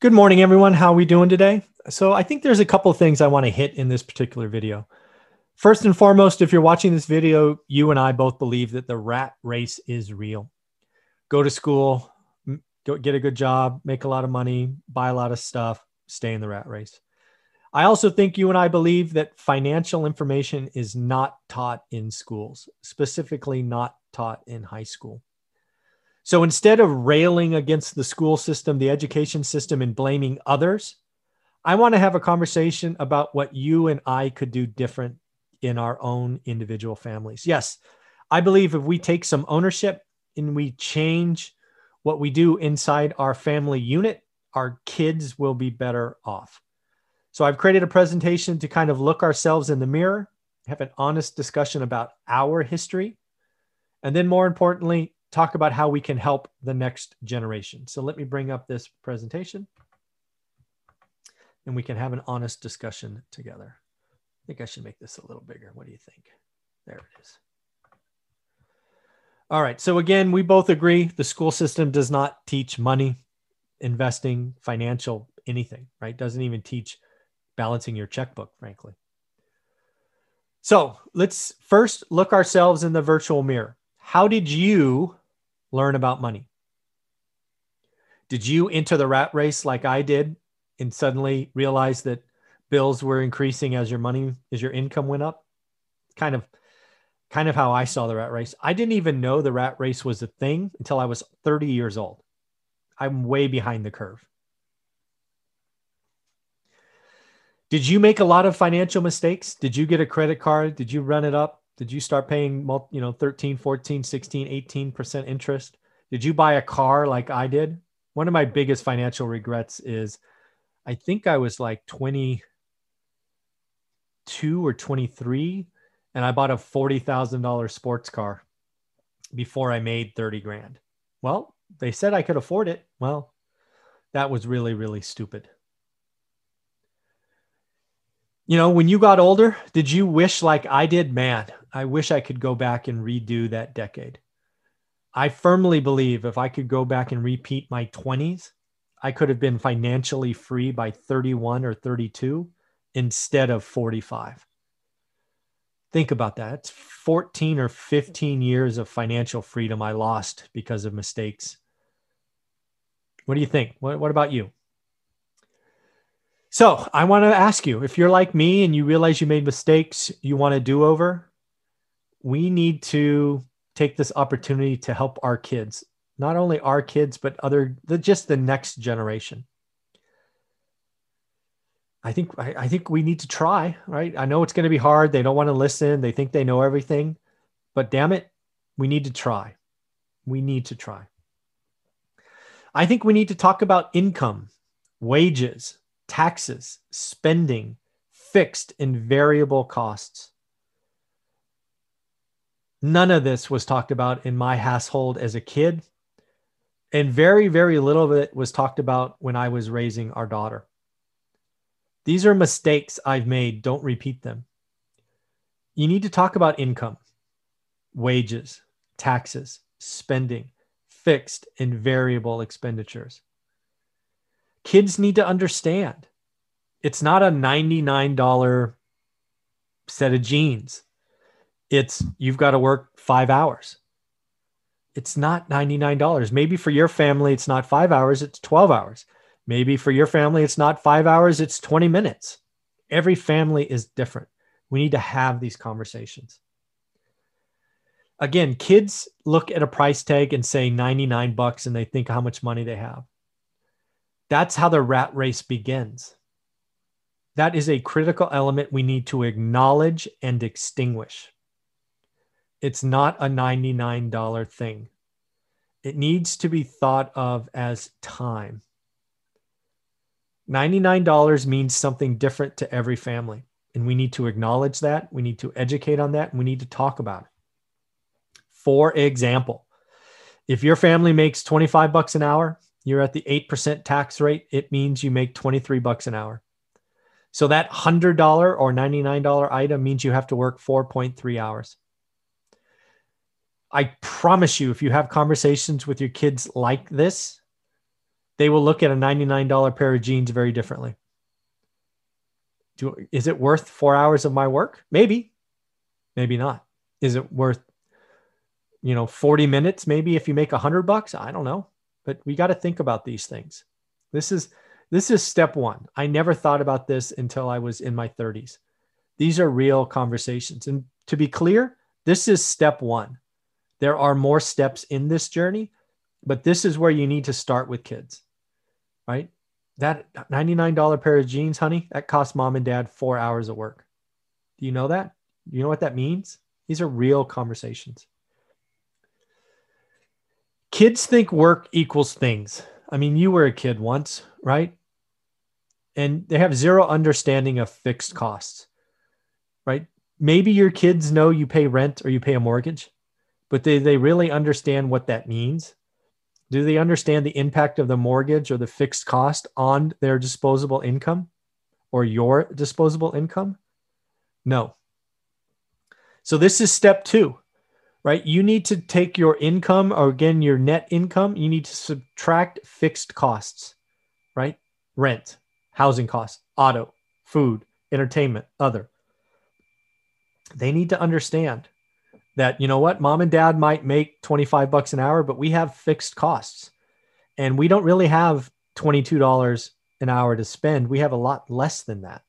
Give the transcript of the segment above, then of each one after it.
Good morning, everyone. How are we doing today? So I think there's a couple of things I want to hit in this particular video. First and foremost, if you're watching this video, you and I both believe that the rat race is real. Go to school, go get a good job, make a lot of money, buy a lot of stuff, stay in the rat race. I also think you and I believe that financial information is not taught in schools, specifically not taught in high school. So instead of railing against the school system, the education system, and blaming others, I want to have a conversation about what you and I could do different in our own individual families. Yes, I believe if we take some ownership and we change what we do inside our family unit, our kids will be better off. So I've created a presentation to kind of look ourselves in the mirror, have an honest discussion about our history, and then more importantly, talk about how we can help the next generation. So let me bring up this presentation and we can have an honest discussion together. I think I should make this a little bigger. What do you think? There it is. All right. So again, we both agree the school system does not teach money, investing, financial, anything, right? Doesn't even teach balancing your checkbook, frankly. So let's first look ourselves in the virtual mirror. How did you learn about money? Did you enter the rat race like I did and suddenly realize that bills were increasing as your money as your income went up? Kind of kind of how I saw the rat race. I didn't even know the rat race was a thing until I was 30 years old. I'm way behind the curve. Did you make a lot of financial mistakes? Did you get a credit card? Did you run it up? Did you start paying, you know, 13, 14, 16, 18% interest? Did you buy a car like I did? One of my biggest financial regrets is I think I was like 22 or 23 and I bought a $40,000 sports car before I made 30 grand. Well, they said I could afford it. Well, that was really, really stupid. You know, when you got older, did you wish like I did? Man, I wish I could go back and redo that decade. I firmly believe if I could go back and repeat my 20s, I could have been financially free by 31 or 32 instead of 45. Think about that. It's 14 or 15 years of financial freedom I lost because of mistakes. What do you think? What, what about you? So I want to ask you if you're like me and you realize you made mistakes, you want to do over, we need to take this opportunity to help our kids, not only our kids, but other, the, just the next generation. I think I, I think we need to try, right? I know it's going to be hard. They don't want to listen. They think they know everything, but damn it, we need to try. We need to try. I think we need to talk about income, wages, taxes, spending, fixed and variable costs. None of this was talked about in my household as a kid. And very, very little of it was talked about when I was raising our daughter. These are mistakes I've made. Don't repeat them. You need to talk about income, wages, taxes, spending, fixed and variable expenditures. Kids need to understand it's not a $99 set of jeans. It's you've got to work five hours. It's not $99. Maybe for your family, it's not five hours, it's 12 hours. Maybe for your family, it's not five hours, it's 20 minutes. Every family is different. We need to have these conversations. Again, kids look at a price tag and say 99 bucks and they think how much money they have. That's how the rat race begins. That is a critical element we need to acknowledge and extinguish. It's not a $99 thing. It needs to be thought of as time. $99 means something different to every family. And we need to acknowledge that. We need to educate on that. And we need to talk about it. For example, if your family makes 25 bucks an hour, you're at the 8% tax rate, it means you make 23 bucks an hour. So that $100 or $99 item means you have to work 4.3 hours. I promise you, if you have conversations with your kids like this, they will look at a $99 pair of jeans very differently. Do, is it worth four hours of my work? Maybe, maybe not. Is it worth, you know, 40 minutes? Maybe if you make a hundred bucks, I don't know, but we got to think about these things. This is, this is step one. I never thought about this until I was in my 30s. These are real conversations. And to be clear, this is step one. There are more steps in this journey, but this is where you need to start with kids, right? That $99 pair of jeans, honey, that cost mom and dad four hours of work. Do you know that? You know what that means? These are real conversations. Kids think work equals things. I mean, you were a kid once, right? And they have zero understanding of fixed costs, right? Maybe your kids know you pay rent or you pay a mortgage, but do they really understand what that means? Do they understand the impact of the mortgage or the fixed cost on their disposable income or your disposable income? No. So, this is step two, right? You need to take your income or again, your net income, you need to subtract fixed costs, right? Rent, housing costs, auto, food, entertainment, other. They need to understand that you know what mom and dad might make 25 bucks an hour but we have fixed costs. And we don't really have $22 an hour to spend. We have a lot less than that.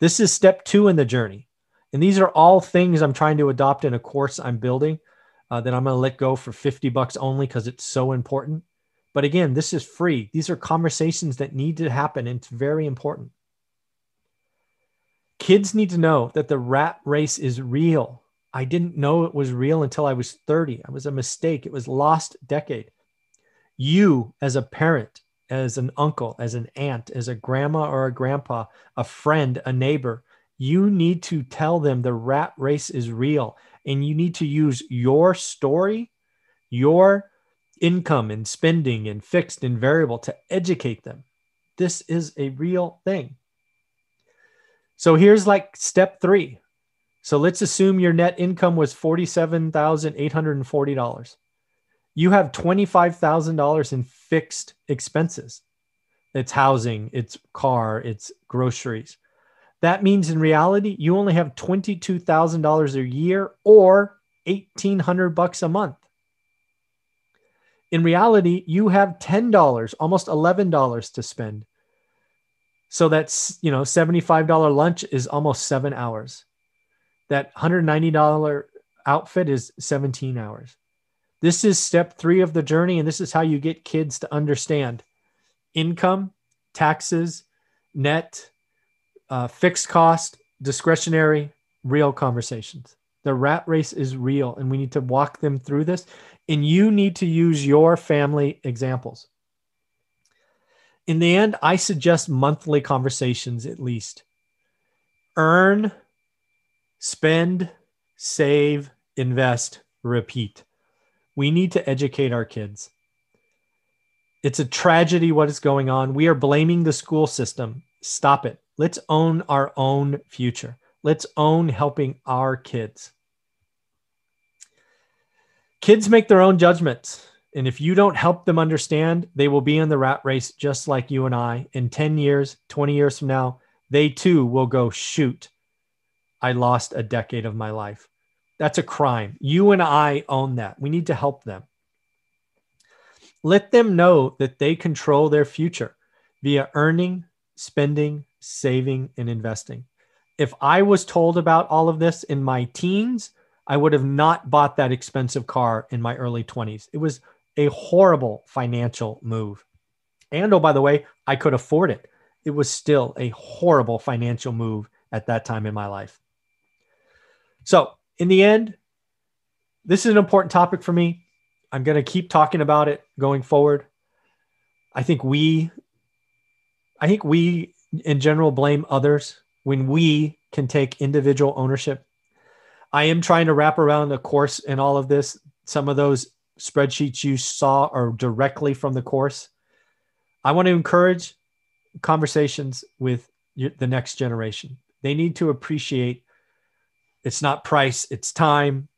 This is step two in the journey. And these are all things i'm trying to adopt in a course i'm building uh, that i'm going to let go for 50 bucks only because it's so important. But again this is free. These are conversations that need to happen and it's very important. Kids need to know that the rat race is real I didn't know it was real until I was 30. It was a mistake. It was lost decade. You, as a parent, as an uncle, as an aunt, as a grandma or a grandpa, a friend, a neighbor, you need to tell them the rat race is real. And you need to use your story, your income and spending and fixed and variable to educate them. This is a real thing. So here's like step three so let's assume your net income was $47,840. You have $25,000 in fixed expenses. It's housing, it's car, it's groceries. That means in reality, you only have $22,000 a year or 1800 bucks a month. In reality, you have $10, almost $11 to spend. So that's, you know, $75 lunch is almost 7 hours that $190 outfit is 17 hours. This is step three of the journey, and this is how you get kids to understand income, taxes, net, uh, fixed cost, discretionary, real conversations. The rat race is real, and we need to walk them through this. And you need to use your family examples. In the end, I suggest monthly conversations at least. Earn spend, save, invest, repeat. We need to educate our kids. It's a tragedy what is going on. We are blaming the school system. Stop it. Let's own our own future. Let's own helping our kids. Kids make their own judgments. And if you don't help them understand, they will be in the rat race just like you and I. In 10 years, 20 years from now, they too will go, shoot, I lost a decade of my life. That's a crime. You and I own that. We need to help them. Let them know that they control their future via earning, spending, saving, and investing. If I was told about all of this in my teens, I would have not bought that expensive car in my early 20s. It was a horrible financial move. And oh, by the way, I could afford it. It was still a horrible financial move at that time in my life. So, in the end, this is an important topic for me. I'm going to keep talking about it going forward. I think we, I think we in general blame others when we can take individual ownership. I am trying to wrap around the course in all of this. Some of those spreadsheets you saw are directly from the course. I want to encourage conversations with the next generation. They need to appreciate it's not price, it's time,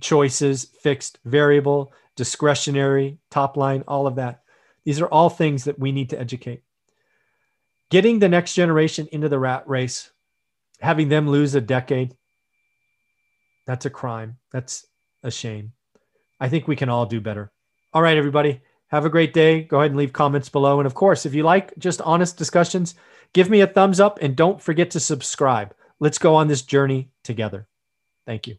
choices, fixed, variable, discretionary, top line, all of that. These are all things that we need to educate. Getting the next generation into the rat race, having them lose a decade, that's a crime. That's a shame. I think we can all do better. All right, everybody. Have a great day. Go ahead and leave comments below. And of course, if you like just honest discussions, give me a thumbs up and don't forget to subscribe. Let's go on this journey together. Thank you.